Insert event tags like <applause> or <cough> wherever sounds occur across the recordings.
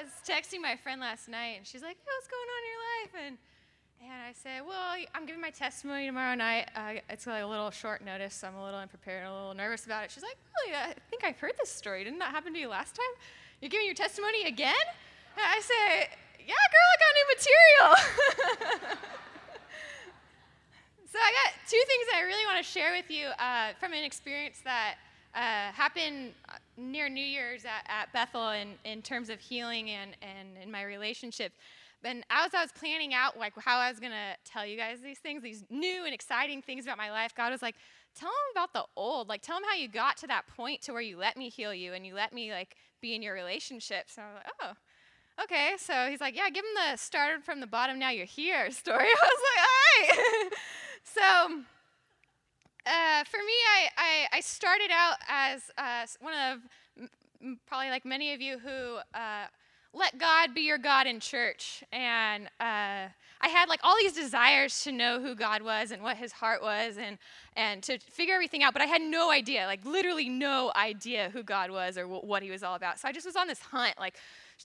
I was texting my friend last night, and she's like, hey, "What's going on in your life?" And and I said, "Well, I'm giving my testimony tomorrow night. Uh, it's like a little short notice, so I'm a little unprepared, and a little nervous about it." She's like, "Really? I think I've heard this story. Didn't that happen to you last time? You're giving your testimony again?" And I say, "Yeah, girl, I got new material." <laughs> so I got two things that I really want to share with you uh, from an experience that uh, happened near New Year's at, at Bethel in, in terms of healing and, and in my relationship. And as I was planning out like how I was gonna tell you guys these things, these new and exciting things about my life, God was like, tell them about the old. Like tell them how you got to that point to where you let me heal you and you let me like be in your relationship. So I was like, oh, okay. So he's like, yeah, give them the started from the bottom, now you're here <laughs> story. <laughs> I was like, all right. <laughs> so uh, for me, I, I, I, started out as uh, one of probably like many of you who uh, let God be your God in church. And uh, I had like all these desires to know who God was and what his heart was and, and to figure everything out. But I had no idea, like literally no idea who God was or w- what he was all about. So I just was on this hunt, like,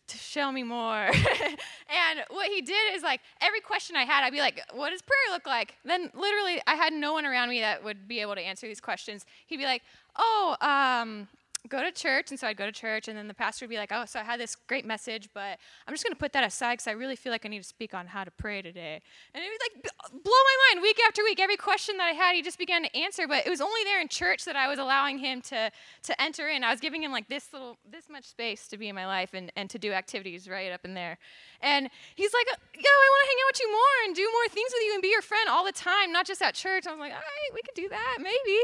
to show me more. <laughs> and what he did is like every question I had, I'd be like, what does prayer look like? Then literally I had no one around me that would be able to answer these questions. He'd be like, oh, um, go to church. And so I'd go to church, and then the pastor would be like, Oh, so I had this great message, but I'm just going to put that aside because I really feel like I need to speak on how to pray today. And it would like blow my mind week after week. Every question that I had, he just began to answer, but it was only there in church that I was allowing him to, to enter in. I was giving him like this little, this much space to be in my life and, and to do activities right up in there. And he's like, Yo, I want to hang out with you more and do more things with you and be your friend all the time, not just at church. I was like, All right, we could do that, maybe.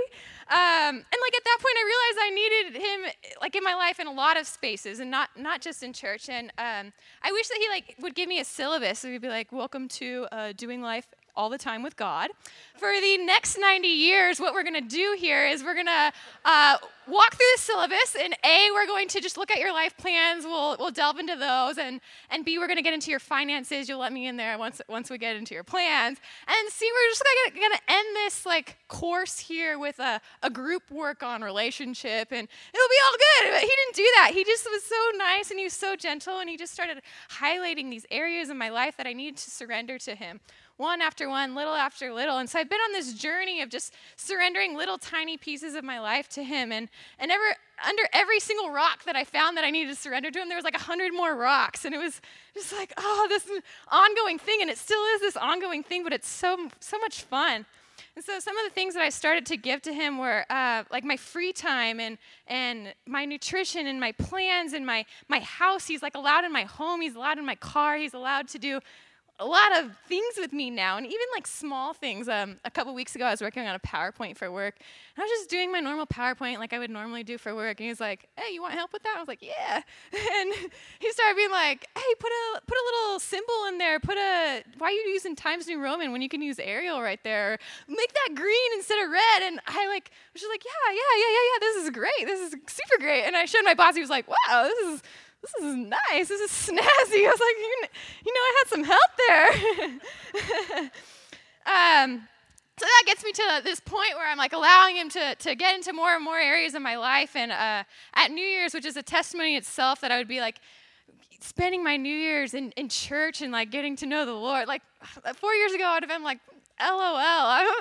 Um, and like at that point, I realized I needed him like in my life in a lot of spaces and not not just in church. And um, I wish that he like would give me a syllabus. So he'd be like, "Welcome to uh, doing life all the time with God. For the next 90 years, what we're going to do here is we're going to uh, walk through the syllabus. And A, we're going to just look at your life plans. We'll, we'll delve into those. And, and B, we're going to get into your finances. You'll let me in there once, once we get into your plans. And C, we're just going to end this like course here with a, a group work on relationship. And it'll be all good. But he didn't do that. He just was so nice and he was so gentle. And he just started highlighting these areas in my life that I needed to surrender to him one after one, little after little. And so I've been on this journey of just surrendering little tiny pieces of my life to Him. And, and ever, under every single rock that I found that I needed to surrender to Him, there was like a hundred more rocks. And it was just like, oh, this ongoing thing. And it still is this ongoing thing, but it's so, so much fun. And so some of the things that I started to give to him were uh, like my free time and, and my nutrition and my plans and my, my house. He's like allowed in my home. He's allowed in my car. He's allowed to do a lot of things with me now, and even like small things. Um, a couple weeks ago, I was working on a PowerPoint for work, and I was just doing my normal PowerPoint like I would normally do for work. And he was like, "Hey, you want help with that?" I was like, "Yeah." <laughs> And he started being like, "Hey, put a put a little symbol in there. Put a why are you using Times New Roman when you can use Arial right there? Make that green instead of red." And I like was just like, "Yeah, yeah, yeah, yeah, yeah. This is great. This is super great." And I showed my boss. He was like, "Wow, this is." This is nice. This is snazzy. <laughs> I was like, you, you know, I had some help there. <laughs> um, so that gets me to this point where I'm like allowing him to, to get into more and more areas of my life. And uh, at New Year's, which is a testimony itself, that I would be like spending my New Year's in, in church and like getting to know the Lord. Like <sighs> four years ago, I would have been like, LOL,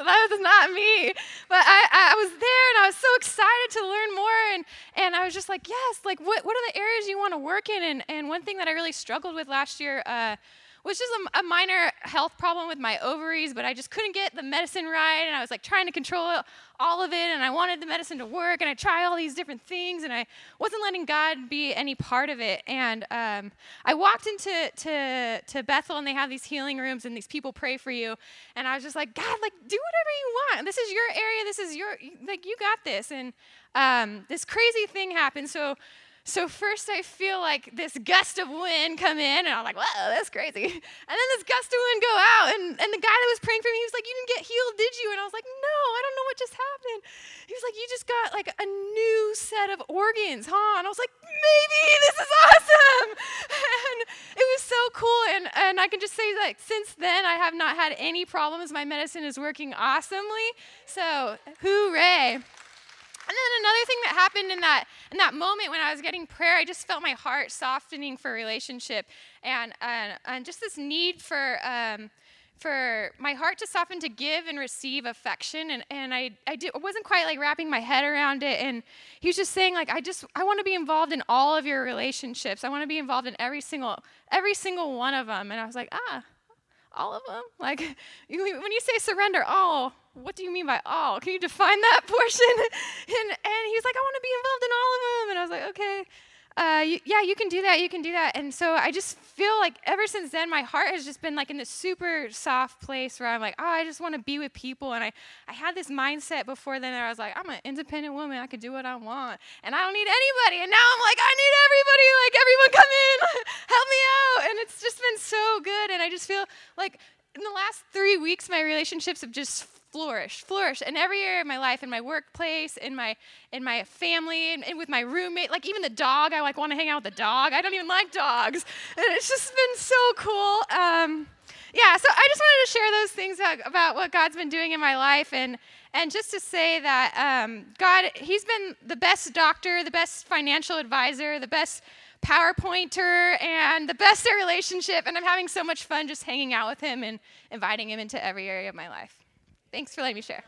that was not me. But I, I was there and I was so excited to learn more. And, and I was just like, yes, like what, what are the areas you want to work in? And, and one thing that I really struggled with last year uh, was is a, a, minor health problem with my ovaries, but I just couldn't get the medicine right. And I was like trying to control all of it, and I wanted the medicine to work, and I tried all these different things, and I wasn't letting God be any part of it. And um, I walked into to, to Bethel, and they have these healing rooms, and these people pray for you. And I was just like, God, like, do whatever you want. This is your area. This is your, like, you got this. And um, this crazy thing happened. So, so first I feel like this gust of wind come in, and I'm like, "Whoa, that's crazy!" <laughs> And then this gust of wind go out, and, and the guy that was praying for me, he was like, "You didn't get healed, did you?" And I was like, "No, I don't know what just happened." He was like, "You just got like a new set of organs, huh?" And I was like, "Maybe this is <laughs> awesome!" <laughs> And it was so cool, and and I can just say like since then I have not had any problems. My medicine is working awesomely. So hooray! And then another thing that happened in that in that moment when I was getting prayer, I just felt my heart softening for relationship, and and, and just this need for um, for my heart to soften to give and receive affection. And, and I, I did, wasn't quite like wrapping my head around it. And he was just saying like i just i want to be involved in all of your relationships. I want to be involved in every single every single one of them and i was like ah all of them like <laughs> you, when you say surrender all what do you mean by all? Can you define that <laughs> portion? <laughs> And, and he was like i want to be involved in all of them and i was like okay uh, yeah, you can do that, you can do that. And so I just feel like ever since then, my heart has just been like in this super soft place where I'm like, oh, I just want to be with people. And I, I had this mindset before then I was like, I'm an independent woman, I can do what I want, and I don't need anybody. And now I'm like, I need everybody, like, everyone come in, <laughs> help me out. And it's just been so good. And I just feel like in the last three weeks, my relationships have just flourish, flourish. And every area of my life, in my workplace, in my in my family, and, and with my roommate, like even the dog, I like want to hang out with the dog. I don't even like dogs, and it's just been so cool. Um, yeah, so I just wanted to share those things about what God's been doing in my life, and and just to say that um, God, He's been the best doctor, the best financial advisor, the best PowerPointer, and the best <laughs> relationship, and I'm having so much fun just hanging out with Him and inviting Him into every area of my life. Thanks for letting me share.